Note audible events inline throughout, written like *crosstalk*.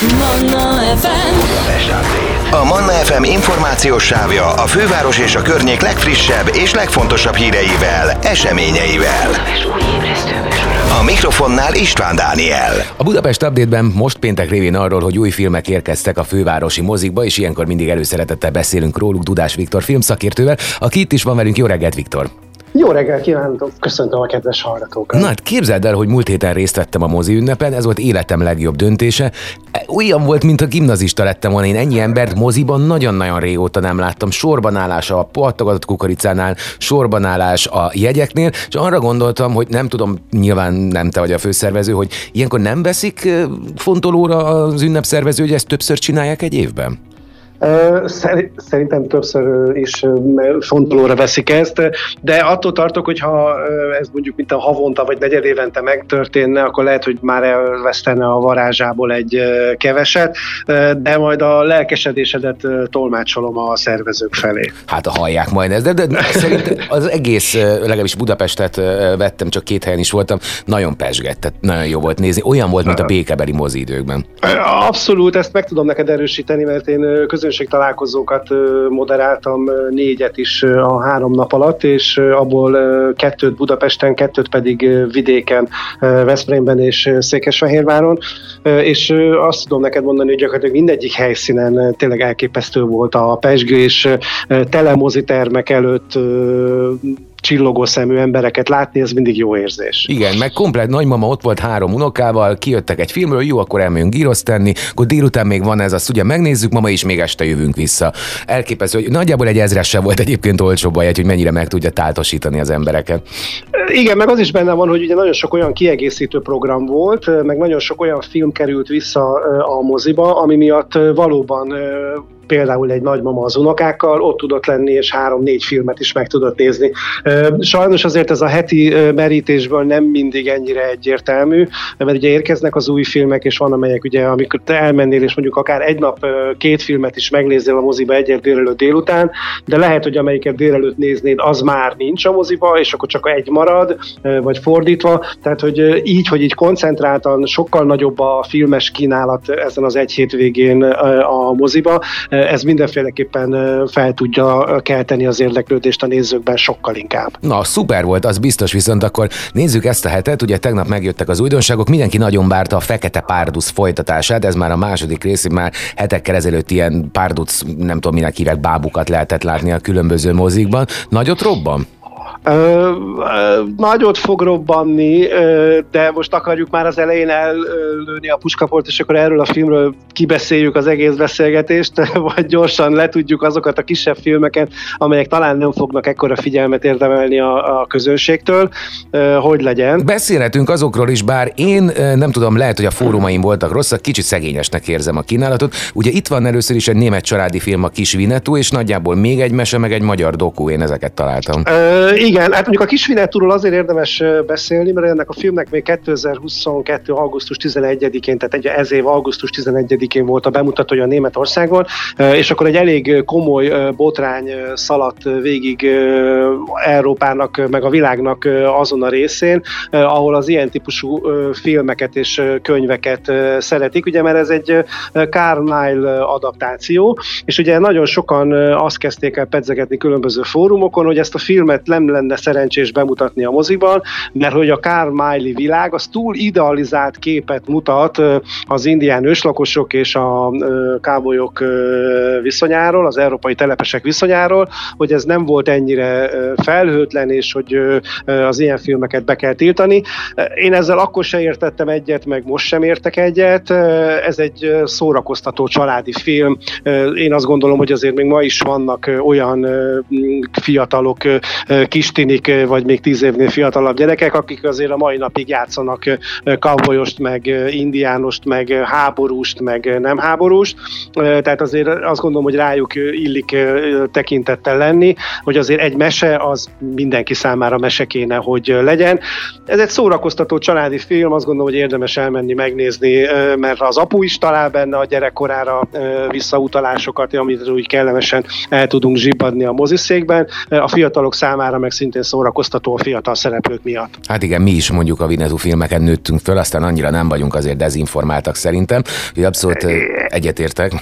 Manna FM A Manna FM információs sávja a főváros és a környék legfrissebb és legfontosabb híreivel, eseményeivel. A mikrofonnál István Dániel. A Budapest Update-ben most péntek révén arról, hogy új filmek érkeztek a fővárosi mozikba, és ilyenkor mindig előszeretettel beszélünk róluk Dudás Viktor filmszakértővel, aki itt is van velünk. Jó reggelt, Viktor! Jó reggelt kívánok, köszöntöm a kedves hallgatókat. Na hát képzeld el, hogy múlt héten részt vettem a mozi ünnepen, ez volt életem legjobb döntése. Olyan volt, mint a gimnazista lettem volna, én ennyi embert moziban nagyon-nagyon régóta nem láttam. Sorbanállás a pattogatott kukoricánál, sorbanállás a jegyeknél, és arra gondoltam, hogy nem tudom, nyilván nem te vagy a főszervező, hogy ilyenkor nem veszik fontolóra az ünnepszervező, hogy ezt többször csinálják egy évben? Szerintem többször is fontolóra veszik ezt, de attól tartok, hogy ha ez mondjuk mint a havonta vagy negyed évente megtörténne, akkor lehet, hogy már elvesztene a varázsából egy keveset, de majd a lelkesedésedet tolmácsolom a szervezők felé. Hát hallják majd ezt, de, de szerintem az egész, legalábbis Budapestet vettem, csak két helyen is voltam, nagyon pesgett, tehát nagyon jó volt nézni. Olyan volt, mint a békebeli mozi időkben. Abszolút, ezt meg tudom neked erősíteni, mert én közön közönség találkozókat moderáltam négyet is a három nap alatt, és abból kettőt Budapesten, kettőt pedig vidéken, Veszprémben és Székesfehérváron, és azt tudom neked mondani, hogy gyakorlatilag mindegyik helyszínen tényleg elképesztő volt a pesgés, telemozitermek előtt csillogó szemű embereket látni, ez mindig jó érzés. Igen, meg komplet nagymama ott volt három unokával, kijöttek egy filmről, jó, akkor elmegyünk gírozt tenni, akkor délután még van ez, azt ugye megnézzük, mama is még este jövünk vissza. Elképesztő, hogy nagyjából egy ezressel volt egyébként olcsóbb egy, hogy mennyire meg tudja táltosítani az embereket. Igen, meg az is benne van, hogy ugye nagyon sok olyan kiegészítő program volt, meg nagyon sok olyan film került vissza a moziba, ami miatt valóban például egy nagymama az unokákkal, ott tudott lenni, és három-négy filmet is meg tudott nézni. Sajnos azért ez a heti merítésből nem mindig ennyire egyértelmű, mert ugye érkeznek az új filmek, és van amelyek ugye, amikor te elmennél, és mondjuk akár egy nap két filmet is megnéznél a moziba egyet délelőtt délután, de lehet, hogy amelyiket délelőtt néznéd, az már nincs a moziba, és akkor csak egy marad, vagy fordítva. Tehát, hogy így, hogy így koncentráltan sokkal nagyobb a filmes kínálat ezen az egy hétvégén a moziba, ez mindenféleképpen fel tudja kelteni az érdeklődést a nézőkben sokkal inkább. Na, szuper volt, az biztos, viszont akkor nézzük ezt a hetet, ugye tegnap megjöttek az újdonságok, mindenki nagyon várta a Fekete Párduc folytatását, ez már a második rész, már hetekkel ezelőtt ilyen párduc, nem tudom minek hívek, bábukat lehetett látni a különböző mozikban. Nagyot robban? Ö, ö, nagyot fog robbanni, ö, de most akarjuk már az elején ellőni a puskaport, és akkor erről a filmről kibeszéljük az egész beszélgetést, *laughs* vagy gyorsan letudjuk azokat a kisebb filmeket, amelyek talán nem fognak ekkora figyelmet érdemelni a, a közönségtől, ö, hogy legyen. Beszélhetünk azokról is, bár én nem tudom, lehet, hogy a fórumaim voltak rosszak, kicsit szegényesnek érzem a kínálatot. Ugye itt van először is egy német családi film, a Kis Vinetú, és nagyjából még egy mese, meg egy magyar doku, én ezeket találtam. Ö, igen, hát mondjuk a Kisvinetúról azért érdemes beszélni, mert ennek a filmnek még 2022. augusztus 11-én, tehát egy, ez év augusztus 11-én volt a bemutatója Németországon, és akkor egy elég komoly botrány szaladt végig Európának, meg a világnak azon a részén, ahol az ilyen típusú filmeket és könyveket szeretik, ugye mert ez egy Carlyle adaptáció, és ugye nagyon sokan azt kezdték el pedzegetni különböző fórumokon, hogy ezt a filmet nem lenne szerencsés bemutatni a moziban, mert hogy a Carl világ az túl idealizált képet mutat az indián őslakosok és a kábolyok viszonyáról, az európai telepesek viszonyáról, hogy ez nem volt ennyire felhőtlen, és hogy az ilyen filmeket be kell tiltani. Én ezzel akkor se értettem egyet, meg most sem értek egyet. Ez egy szórakoztató családi film. Én azt gondolom, hogy azért még ma is vannak olyan fiatalok, kistinik, vagy még tíz évnél fiatalabb gyerekek, akik azért a mai napig játszanak cowboyost, meg indiánost, meg háborúst, meg nem háborúst. Tehát azért azt gondolom, hogy rájuk illik tekintettel lenni, hogy azért egy mese az mindenki számára mese kéne, hogy legyen. Ez egy szórakoztató családi film, azt gondolom, hogy érdemes elmenni megnézni, mert az apu is talál benne a gyerekkorára visszautalásokat, amit úgy kellemesen el tudunk zsibbadni a moziszékben. A fiatalok számára meg szintén szórakoztató a fiatal szereplők miatt. Hát igen, mi is mondjuk a Vinetú filmeken nőttünk föl, aztán annyira nem vagyunk azért dezinformáltak szerintem, hogy abszolút egyetértek.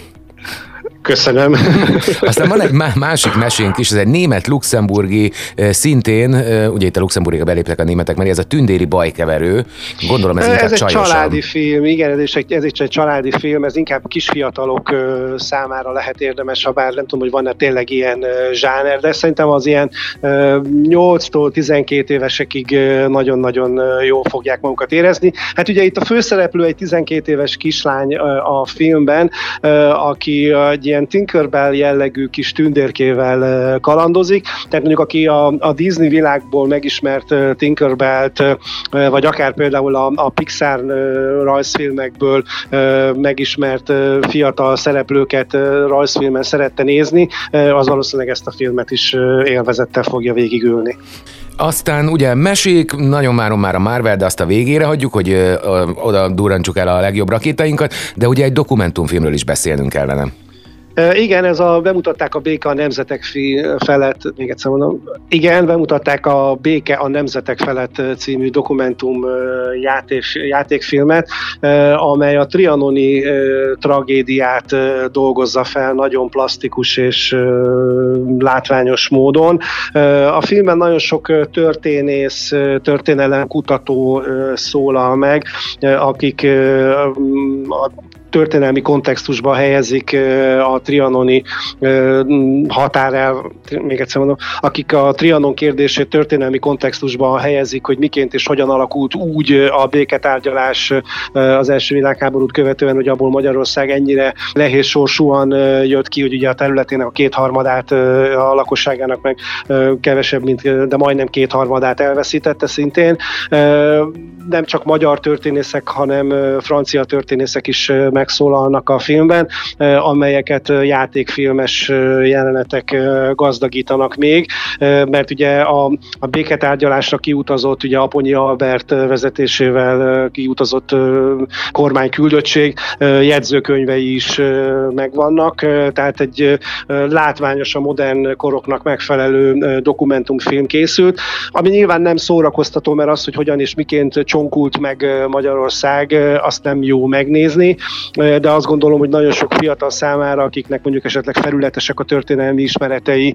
Köszönöm. *laughs* Aztán van egy másik mesénk is, ez egy német-luxemburgi, szintén, ugye itt a Luxemburgiga beléptek a németek, mert ez a tündéri bajkeverő, gondolom ez, ez inkább egy csajosabb. családi film, igen, ez, egy, ez egy családi film, ez inkább kisfiatalok számára lehet érdemes, ha bár nem tudom, hogy van-e tényleg ilyen zsáner, de szerintem az ilyen 8-tól 12 évesekig nagyon-nagyon jól fogják magukat érezni. Hát ugye itt a főszereplő egy 12 éves kislány a filmben, aki egy ilyen ilyen Tinkerbell jellegű kis tündérkével kalandozik, tehát mondjuk aki a, a Disney világból megismert Tinkerbellt, vagy akár például a, a Pixar rajzfilmekből megismert fiatal szereplőket rajzfilmen szerette nézni, az valószínűleg ezt a filmet is élvezettel fogja végigülni. Aztán ugye mesék, nagyon márom már a Marvel, de azt a végére hagyjuk, hogy ö, ö, oda durrantsuk el a legjobb rakétainkat, de ugye egy dokumentumfilmről is beszélnünk kellene. Igen, ez a, bemutatták a Béke a Nemzetek felett, még egyszer mondom, igen, bemutatták a Béke a Nemzetek felett című dokumentum játék, játékfilmet, amely a trianoni tragédiát dolgozza fel nagyon plastikus és látványos módon. A filmben nagyon sok történész, történelem kutató szólal meg, akik történelmi kontextusba helyezik a trianoni határel, még egyszer mondom, akik a trianon kérdését történelmi kontextusba helyezik, hogy miként és hogyan alakult úgy a béketárgyalás az első világháborút követően, hogy abból Magyarország ennyire nehéz sorsúan jött ki, hogy ugye a területének a kétharmadát a lakosságának meg kevesebb, mint, de majdnem kétharmadát elveszítette szintén. Nem csak magyar történészek, hanem francia történészek is megszólalnak a filmben, amelyeket játékfilmes jelenetek gazdagítanak még, mert ugye a, a béketárgyalásra kiutazott, ugye Aponyi Albert vezetésével kiutazott kormányküldöttség jegyzőkönyvei is megvannak, tehát egy látványos a modern koroknak megfelelő dokumentumfilm készült, ami nyilván nem szórakoztató, mert az, hogy hogyan és miként csonkult meg Magyarország, azt nem jó megnézni, de azt gondolom, hogy nagyon sok fiatal számára, akiknek mondjuk esetleg felületesek a történelmi ismeretei,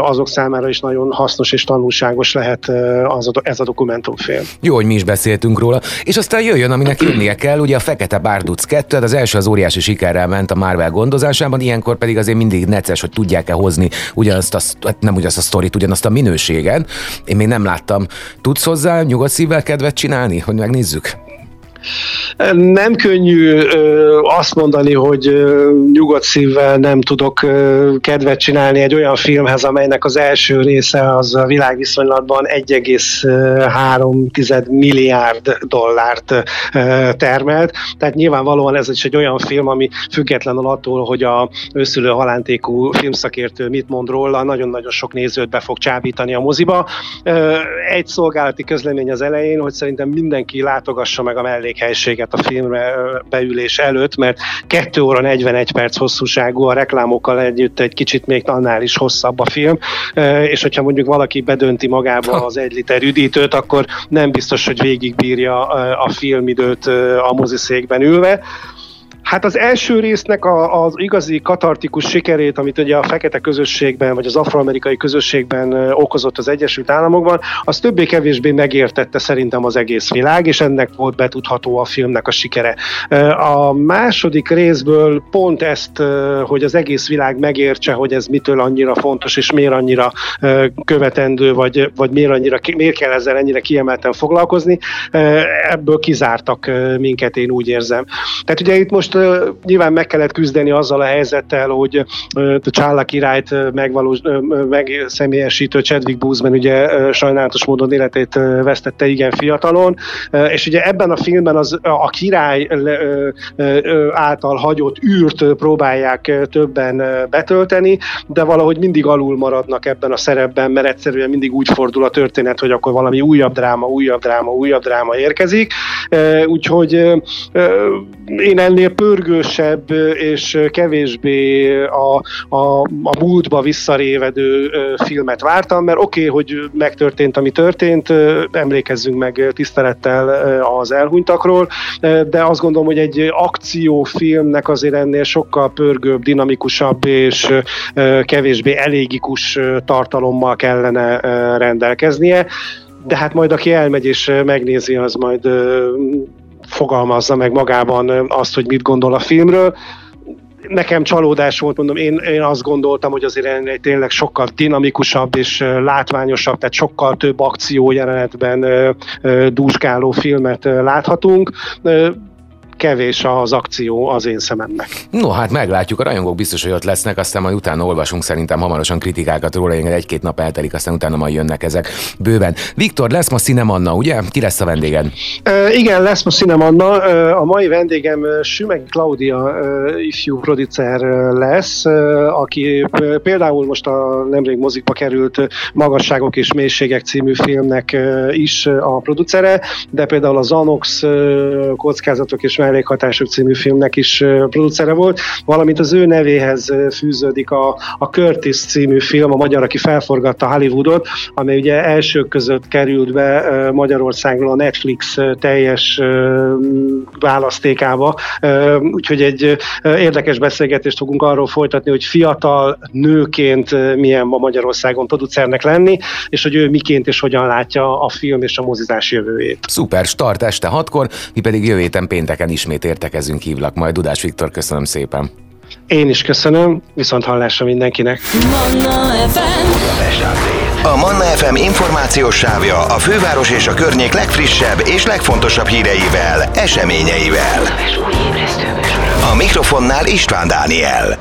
azok számára is nagyon hasznos és tanulságos lehet az a, ez a dokumentumfilm. Jó, hogy mi is beszéltünk róla, és aztán jöjjön, aminek jönnie kell, ugye a Fekete Bárduc 2, hát az első az óriási sikerrel ment a Marvel gondozásában, ilyenkor pedig azért mindig necces, hogy tudják-e hozni ugyanazt a, hát nem ugyanazt a sztorit, ugyanazt a minőségen. Én még nem láttam. Tudsz hozzá nyugodt szívvel kedvet csinálni, hogy megnézzük? Nem könnyű azt mondani, hogy nyugodt szívvel nem tudok kedvet csinálni egy olyan filmhez, amelynek az első része az a világviszonylatban 1,3 milliárd dollárt termelt. Tehát nyilvánvalóan ez is egy olyan film, ami függetlenül attól, hogy a őszülő halántékú filmszakértő mit mond róla, nagyon-nagyon sok nézőt be fog csábítani a moziba. Egy szolgálati közlemény az elején, hogy szerintem mindenki látogassa meg a mellék helységet a filmre beülés előtt, mert 2 óra 41 perc hosszúságú, a reklámokkal együtt egy kicsit még annál is hosszabb a film, és hogyha mondjuk valaki bedönti magába az egy liter üdítőt, akkor nem biztos, hogy végigbírja a filmidőt a moziszékben ülve. Hát az első résznek a, az igazi katartikus sikerét, amit ugye a fekete közösségben, vagy az afroamerikai közösségben okozott az Egyesült Államokban, az többé-kevésbé megértette szerintem az egész világ, és ennek volt betudható a filmnek a sikere. A második részből pont ezt, hogy az egész világ megértse, hogy ez mitől annyira fontos, és miért annyira követendő, vagy, vagy miért, annyira, miért kell ezzel ennyire kiemelten foglalkozni, ebből kizártak minket, én úgy érzem. Tehát ugye itt most nyilván meg kellett küzdeni azzal a helyzettel, hogy a Csálla királyt megvalós, megszemélyesítő Chadwick Boseman ugye sajnálatos módon életét vesztette igen fiatalon, és ugye ebben a filmben az, a király által hagyott űrt próbálják többen betölteni, de valahogy mindig alul maradnak ebben a szerepben, mert egyszerűen mindig úgy fordul a történet, hogy akkor valami újabb dráma, újabb dráma, újabb dráma érkezik. Úgyhogy én ennél pörgősebb és kevésbé a, a, a múltba visszarévedő filmet vártam, mert oké, okay, hogy megtörtént, ami történt, emlékezzünk meg tisztelettel az elhunytakról, de azt gondolom, hogy egy akciófilmnek azért ennél sokkal pörgőbb, dinamikusabb és kevésbé elégikus tartalommal kellene rendelkeznie. De hát majd aki elmegy és megnézi, az majd fogalmazza meg magában azt, hogy mit gondol a filmről. Nekem csalódás volt, mondom, én, én azt gondoltam, hogy azért egy tényleg sokkal dinamikusabb és látványosabb, tehát sokkal több akció jelenetben dúskáló filmet láthatunk kevés az akció az én szememnek. No, hát meglátjuk, a rajongók biztos, hogy ott lesznek, aztán majd utána olvasunk szerintem hamarosan kritikákat róla, én egy-két nap eltelik, aztán utána majd jönnek ezek bőven. Viktor, lesz ma Anna, ugye? Ki lesz a vendéged? E, igen, lesz ma Anna. A mai vendégem Sümeg Claudia ifjú producer lesz, aki például most a nemrég mozikba került Magasságok és Mélységek című filmnek is a producere, de például az Anox kockázatok és mellékhatások című filmnek is producere volt, valamint az ő nevéhez fűződik a, a Curtis című film, a magyar, aki felforgatta Hollywoodot, amely ugye elsők között került be Magyarországról a Netflix teljes választékába, úgyhogy egy érdekes beszélgetést fogunk arról folytatni, hogy fiatal nőként milyen ma Magyarországon producernek lenni, és hogy ő miként és hogyan látja a film és a mozizás jövőjét. Szuper, start este hatkor, mi pedig jövő héten pénteken ismét értekezünk, hívlak majd. Dudás Viktor, köszönöm szépen. Én is köszönöm, viszont hallásra mindenkinek. Manna FM. A Manna FM információs sávja a főváros és a környék legfrissebb és legfontosabb híreivel, eseményeivel. A mikrofonnál István Dániel.